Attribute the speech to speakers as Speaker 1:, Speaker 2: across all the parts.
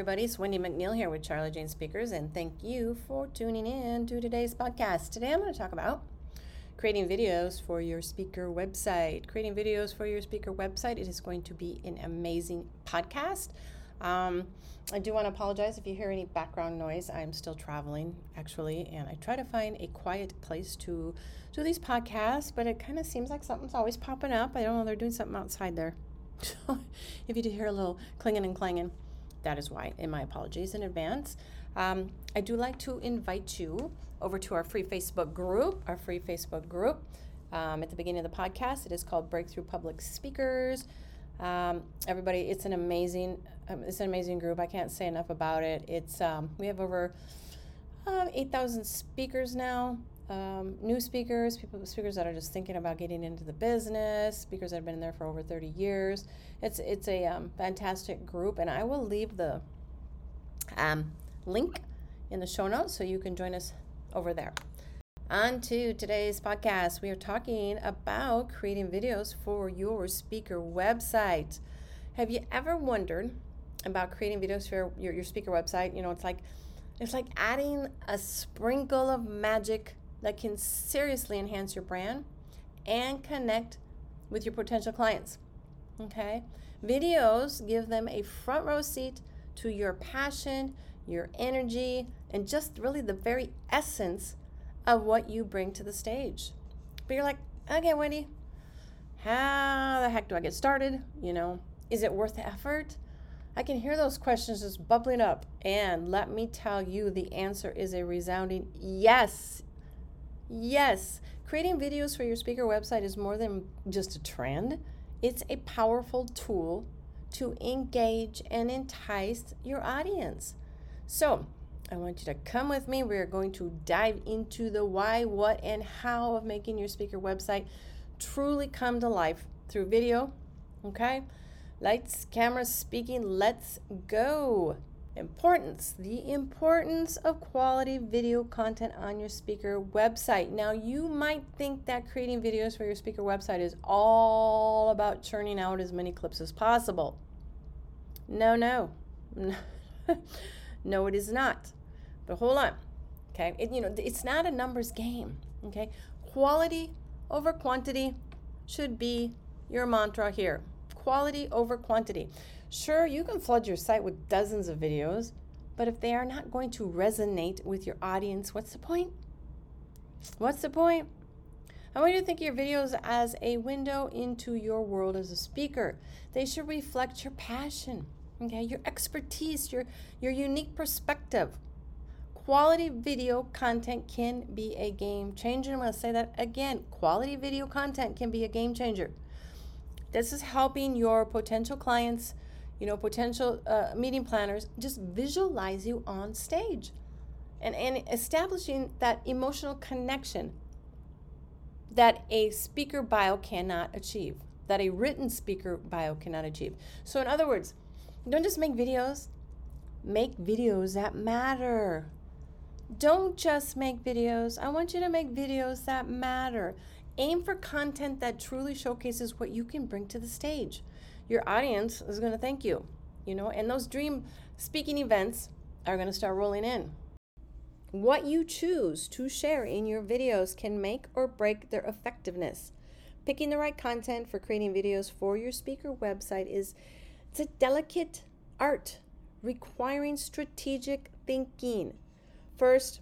Speaker 1: Everybody, it's Wendy McNeil here with Charli Jane Speakers, and thank you for tuning in to today's podcast. Today I'm going to talk about creating videos for your speaker website. Creating videos for your speaker website. It is going to be an amazing podcast. Um, I do want to apologize if you hear any background noise. I'm still traveling, actually, and I try to find a quiet place to do these podcasts, but it kind of seems like something's always popping up. I don't know, they're doing something outside there. If you do hear a little clanging and clanging, that is why, and my apologies in advance. Um, I do like to invite you over to our free Facebook group, our free Facebook group. Um, at the beginning of the podcast, it is called Breakthrough Public Speakers. Um, everybody, it's an amazing, um, it's an amazing group. I can't say enough about it. It's um, we have over uh, eight thousand speakers now. Um, new speakers, people, speakers that are just thinking about getting into the business, speakers that have been there for over 30 years. It's it's a um, fantastic group, and I will leave the um, link in the show notes so you can join us over there. On to today's podcast, we are talking about creating videos for your speaker website. Have you ever wondered about creating videos for your, your, your speaker website? You know, it's like it's like adding a sprinkle of magic that can seriously enhance your brand and connect with your potential clients. Okay? Videos give them a front row seat to your passion, your energy, and just really the very essence of what you bring to the stage. But you're like, okay, Wendy, how the heck do I get started? You know, is it worth the effort? I can hear those questions just bubbling up. And let me tell you, the answer is a resounding yes. Yes, creating videos for your speaker website is more than just a trend. It's a powerful tool to engage and entice your audience. So, I want you to come with me. We are going to dive into the why, what, and how of making your speaker website truly come to life through video. Okay? Lights, cameras, speaking, let's go. Importance the importance of quality video content on your speaker website. Now, you might think that creating videos for your speaker website is all about churning out as many clips as possible. No, no, no, it is not. But hold on, okay? It, you know, it's not a numbers game, okay? Quality over quantity should be your mantra here. Quality over quantity. Sure, you can flood your site with dozens of videos, but if they are not going to resonate with your audience, what's the point? What's the point? I want you to think of your videos as a window into your world as a speaker. They should reflect your passion, okay, your expertise, your, your unique perspective. Quality video content can be a game changer. I'm going to say that again. Quality video content can be a game changer. This is helping your potential clients you know, potential uh, meeting planners, just visualize you on stage and, and establishing that emotional connection that a speaker bio cannot achieve, that a written speaker bio cannot achieve. So, in other words, don't just make videos, make videos that matter. Don't just make videos. I want you to make videos that matter. Aim for content that truly showcases what you can bring to the stage your audience is going to thank you, you know, and those dream speaking events are going to start rolling in. What you choose to share in your videos can make or break their effectiveness. Picking the right content for creating videos for your speaker website is it's a delicate art requiring strategic thinking. First,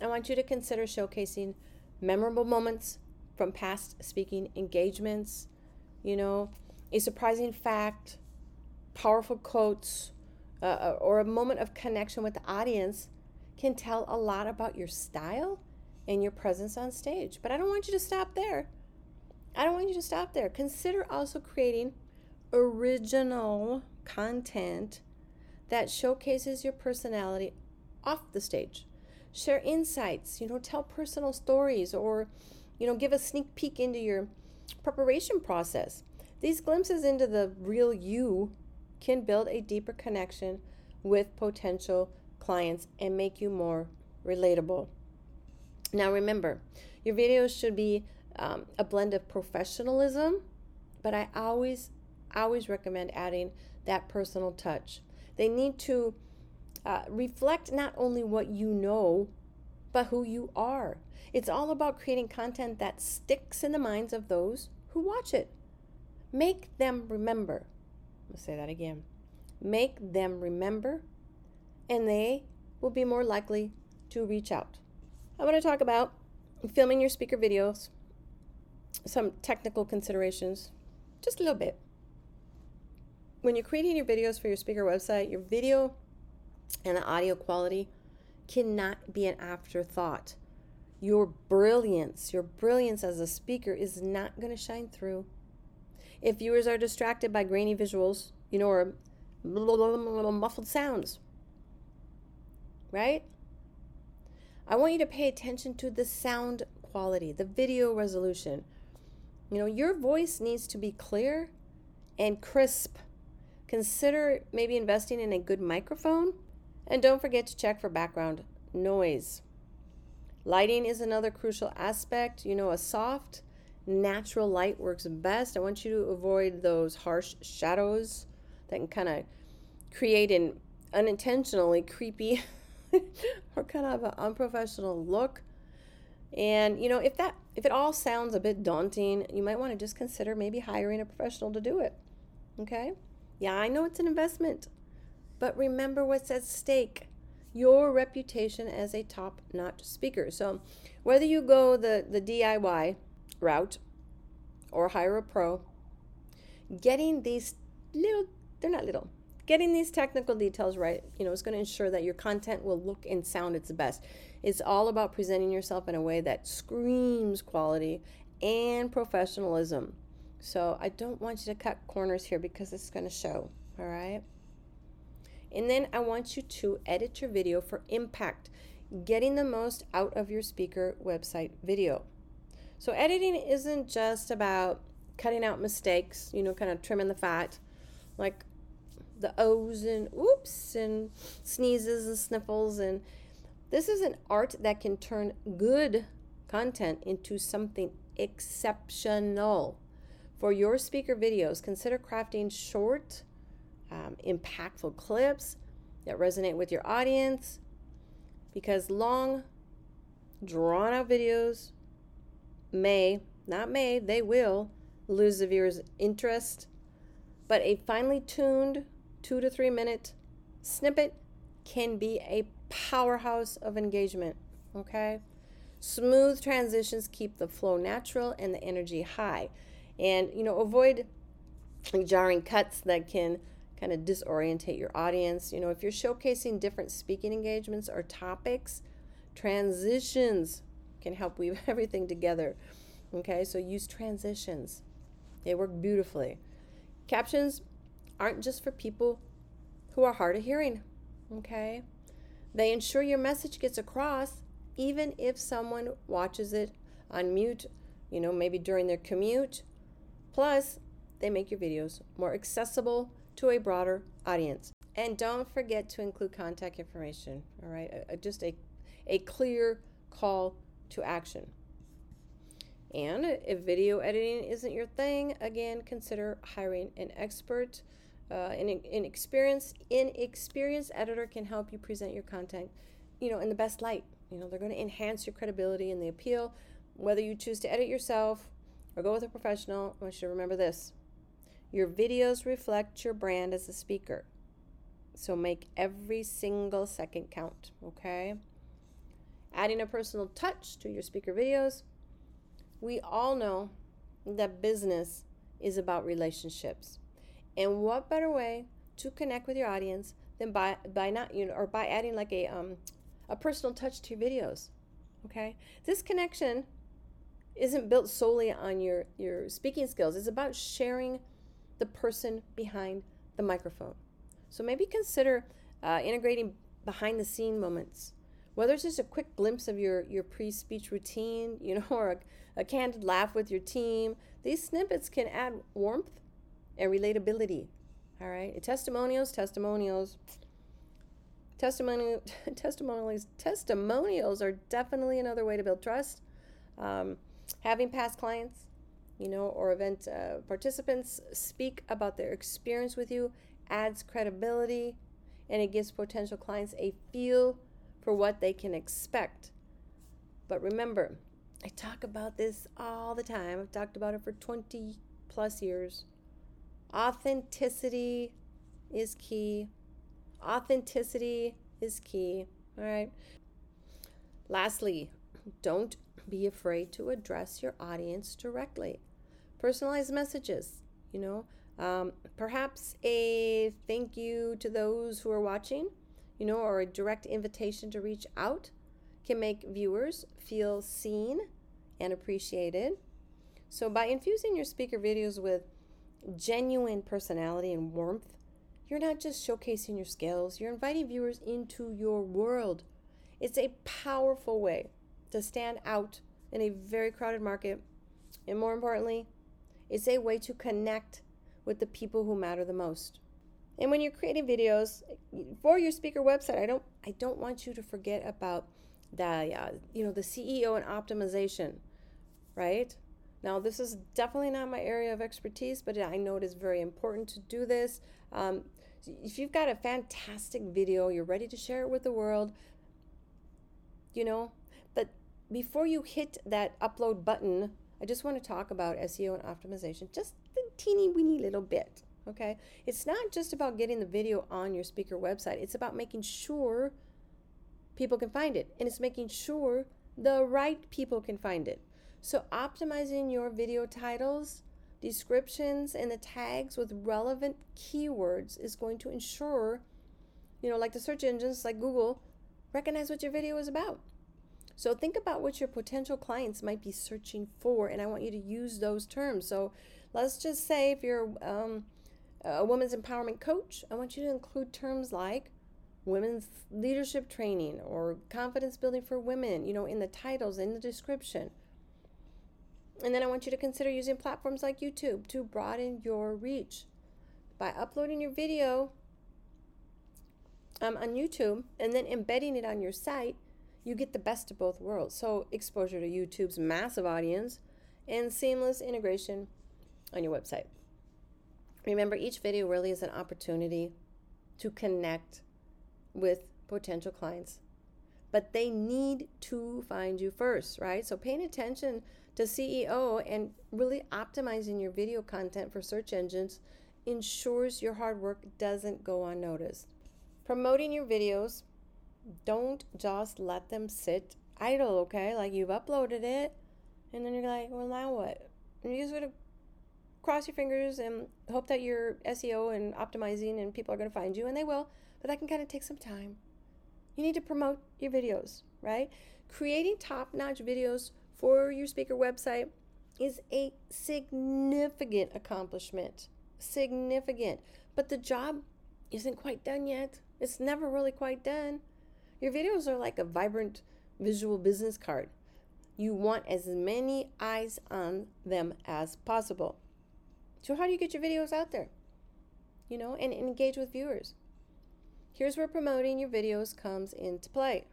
Speaker 1: I want you to consider showcasing memorable moments from past speaking engagements, you know, a surprising fact, powerful quotes, uh, uh, or a moment of connection with the audience can tell a lot about your style and your presence on stage. But I don't want you to stop there. I don't want you to stop there. Consider also creating original content that showcases your personality off the stage. Share insights, you know, tell personal stories or, you know, give a sneak peek into your preparation process. These glimpses into the real you can build a deeper connection with potential clients and make you more relatable. Now, remember, your videos should be um, a blend of professionalism, but I always, always recommend adding that personal touch. They need to uh, reflect not only what you know, but who you are. It's all about creating content that sticks in the minds of those who watch it. Make them remember. I'll say that again. Make them remember, and they will be more likely to reach out. I want to talk about filming your speaker videos, some technical considerations, just a little bit. When you're creating your videos for your speaker website, your video and the audio quality cannot be an afterthought. Your brilliance, your brilliance as a speaker is not going to shine through. If viewers are distracted by grainy visuals, you know, or muffled sounds, right? I want you to pay attention to the sound quality, the video resolution. You know, your voice needs to be clear and crisp. Consider maybe investing in a good microphone and don't forget to check for background noise. Lighting is another crucial aspect. You know, a soft, natural light works best. I want you to avoid those harsh shadows that can kind of create an unintentionally creepy or kind of an unprofessional look. And you know, if that if it all sounds a bit daunting, you might want to just consider maybe hiring a professional to do it. Okay? Yeah, I know it's an investment, but remember what's at stake. Your reputation as a top-notch speaker. So, whether you go the the DIY route or hire a pro, getting these little they're not little getting these technical details right, you know, is going to ensure that your content will look and sound its best. It's all about presenting yourself in a way that screams quality and professionalism. So I don't want you to cut corners here because it's going to show, all right? And then I want you to edit your video for impact, getting the most out of your speaker website video. So editing isn't just about cutting out mistakes, you know, kind of trimming the fat. Like the O's and oops and sneezes and sniffles. And this is an art that can turn good content into something exceptional. For your speaker videos, consider crafting short, um, impactful clips that resonate with your audience because long, drawn out videos may, not may, they will lose the viewer's interest. But a finely tuned, two to three minute snippet can be a powerhouse of engagement. Okay? Smooth transitions keep the flow natural and the energy high. And, you know, avoid jarring cuts that can kind of disorientate your audience. You know, if you're showcasing different speaking engagements or topics, transitions can help weave everything together. Okay? So use transitions. They work beautifully. Captions aren't just for people who are hard of hearing, okay? They ensure your message gets across even if someone watches it on mute, you know, maybe during their commute. Plus, they make your videos more accessible to a broader audience. And don't forget to include contact information, all right? Just a, a clear call to action. And if video editing isn't your thing, again, consider hiring an expert uh, an, an experienced editor can help you present your content, you know, in the best light. You know, they're going to enhance your credibility and the appeal. Whether you choose to edit yourself or go with a professional, I want you to remember this: your videos reflect your brand as a speaker. So make every single second count. Okay. Adding a personal touch to your speaker videos. We all know that business is about relationships. And what better way to connect with your audience than by by not you know or by adding like a um a personal touch to your videos. Okay? This connection isn't built solely on your your speaking skills. It's about sharing the person behind the microphone. So maybe consider uh, integrating behind the scene moments, whether it's just a quick glimpse of your, your pre speech routine, you know, or a, a candid laugh with your team. These snippets can add warmth and relatability. All right. Testimonials, testimonials. Testimonial, testimonials, testimonials are definitely another way to build trust. Um, having past clients, you know, or event uh, participants speak about their experience with you adds credibility and it gives potential clients a feel for what they can expect. But remember, I talk about this all the time. I've talked about it for 20 plus years. Authenticity is key. Authenticity is key. All right. Lastly, don't be afraid to address your audience directly. Personalized messages, you know, um, perhaps a thank you to those who are watching, you know, or a direct invitation to reach out can make viewers feel seen and appreciated. So, by infusing your speaker videos with genuine personality and warmth, you're not just showcasing your skills, you're inviting viewers into your world. It's a powerful way to stand out in a very crowded market. And more importantly, it's a way to connect with the people who matter the most. And when you're creating videos for your speaker website, I don't I don't want you to forget about the uh, you know the SEO and optimization, right? Now this is definitely not my area of expertise, but I know it is very important to do this. Um, if you've got a fantastic video, you're ready to share it with the world, you know, but before you hit that upload button, I just want to talk about SEO and optimization just a teeny weeny little bit. Okay. It's not just about getting the video on your speaker website, it's about making sure people can find it. And it's making sure the right people can find it. So, optimizing your video titles, descriptions, and the tags with relevant keywords is going to ensure, you know, like the search engines like Google, recognize what your video is about. So, think about what your potential clients might be searching for, and I want you to use those terms. So, Let's just say if you're um, a women's empowerment coach, I want you to include terms like women's leadership training or confidence building for women, you know, in the titles, in the description. And then I want you to consider using platforms like YouTube to broaden your reach. By uploading your video um, on YouTube and then embedding it on your site, you get the best of both worlds. So, exposure to YouTube's massive audience and seamless integration on your website. Remember, each video really is an opportunity to connect with potential clients, but they need to find you first, right? So, paying attention to SEO and really optimizing your video content for search engines ensures your hard work doesn't go unnoticed. Promoting your videos, don't just let them sit idle, okay? Like you've uploaded it, and then you're like, well, now what? And you just going to cross your fingers and hope that you're SEO and optimizing and people are going to find you, and they will, but that can kind of take some time. You need to promote your videos, right? Creating top notch videos for your speaker website is a significant accomplishment. Significant. But the job isn't quite done yet. It's never really quite done. Your videos are like a vibrant visual business card. You want as many eyes on them as possible. So, how do you get your videos out there? You know, and, and engage with viewers. Here's where promoting your videos comes into play.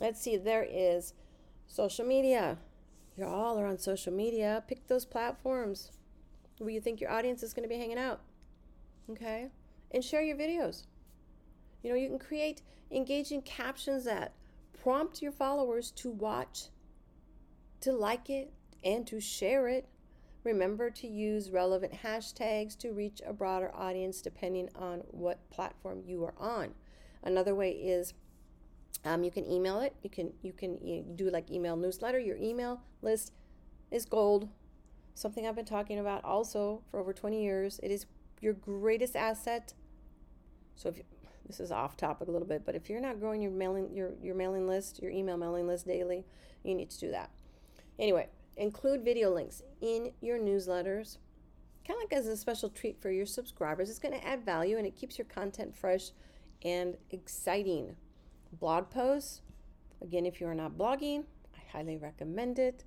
Speaker 1: Let's see, there is social media. You all are on social media. Pick those platforms where you think your audience is going to be hanging out. Okay? And share your videos. You know, you can create engaging captions that prompt your followers to watch, to like it, and to share it. Remember to use relevant hashtags to reach a broader audience depending on what platform you are on. Another way is um, you can email it. You can you can do like email newsletter. Your email list is gold. Something I've been talking about also for over 20 years. It is your greatest asset. So if this is off topic a little bit, but if you're not growing your mailing your your mailing list, your email mailing list daily, you need to do that. Anyway, Include video links in your newsletters kind of like as a special treat for your subscribers. It's going to add value and it keeps your content fresh and exciting. Blog posts, again, if you are not blogging, I highly recommend it.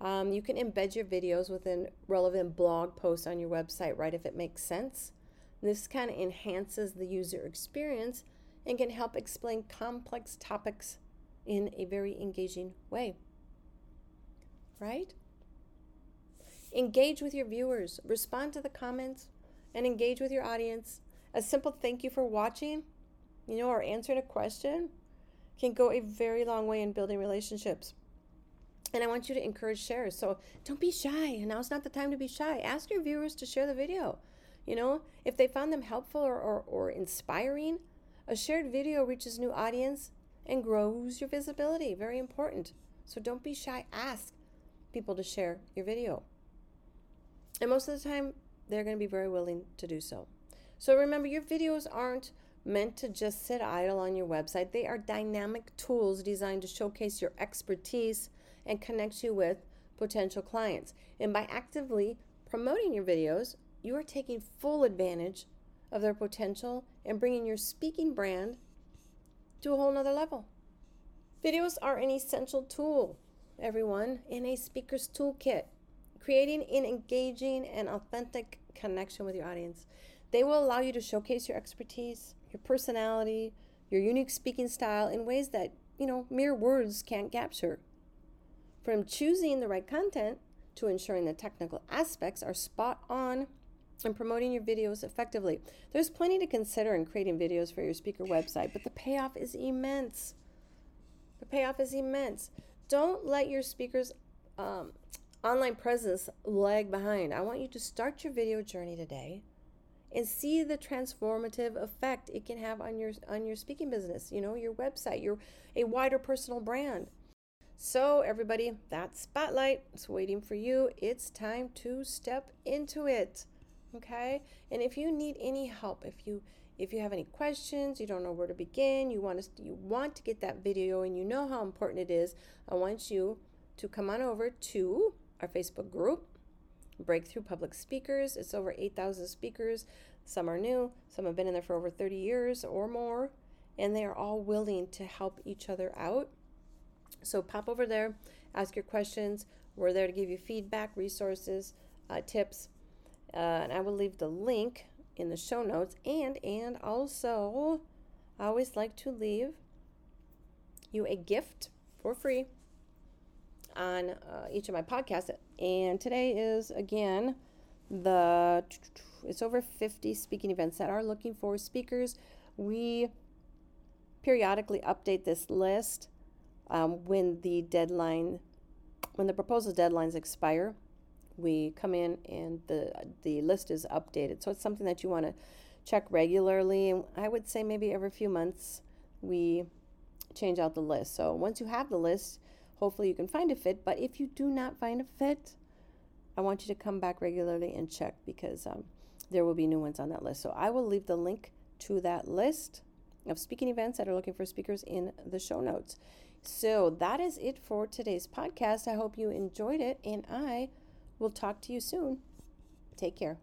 Speaker 1: Um, you can embed your videos within relevant blog posts on your website, right, if it makes sense. This kind of enhances the user experience and can help explain complex topics in a very engaging way. Right? Engage with your viewers, respond to the comments, and engage with your audience. A simple thank you for watching, you know, or answering a question can go a very long way in building relationships. And I want you to encourage shares. So don't be shy. Now's not the time to be shy. Ask your viewers to share the video. You know, if they found them helpful or, or, or inspiring, a shared video reaches new audience and grows your visibility. Very important. So don't be shy. Ask people to share your video. And most of the time, they're going to be very willing to do so. So remember, your videos aren't meant to just sit idle on your website. They are dynamic tools designed to showcase your expertise and connect you with potential clients. And by actively promoting your videos, you are taking full advantage of their potential and bringing your speaking brand to a whole nother level. Videos are an essential tool, everyone, in a speaker's toolkit, creating an engaging and authentic connection with your audience. They will allow you to showcase your expertise, your personality, your unique speaking style in ways that, you know, mere words can't capture. From choosing the right content to ensuring the technical aspects are spot on and promoting your videos effectively. There's plenty to consider in creating videos for your speaker website, but the payoff is immense. The payoff is immense. Don't let your speaker's um, online presence lag behind. I want you to start your video journey today and see the transformative effect it can have on your on your speaking business, you know, your website, your a wider personal brand. So everybody, that spotlight is waiting for you. It's time to step into it okay? And if you need any help if you if you have any questions you don't know where to begin you want to you want to get that video and you know how important it is i want you to come on over to our facebook group breakthrough public speakers. It's over 8000 speakers. Some are new some have been in there for over 30 years or more and they are all willing to help each other out. So pop over there ask your questions. We're there to give you feedback resources uh, tips uh, and I will leave the link in the show notes. And and also, I always like to leave you a gift for free on uh, each of my podcasts. And today is again the it's over 50 speaking events that are looking for speakers. We periodically update this list um, when the deadline when the proposal deadlines expire we come in and the the list is updated. So it's something that you want to check regularly. And I would say maybe every few months we change out the list. So once you have the list, hopefully you can find a fit. But if you do not find a fit, I want you to come back regularly and check because um, there will be new ones on that list. So I will leave the link to that list of speaking events that are looking for speakers in the show notes. So that is it for today's podcast. I hope you enjoyed it, and I We'll talk to you soon. Take care.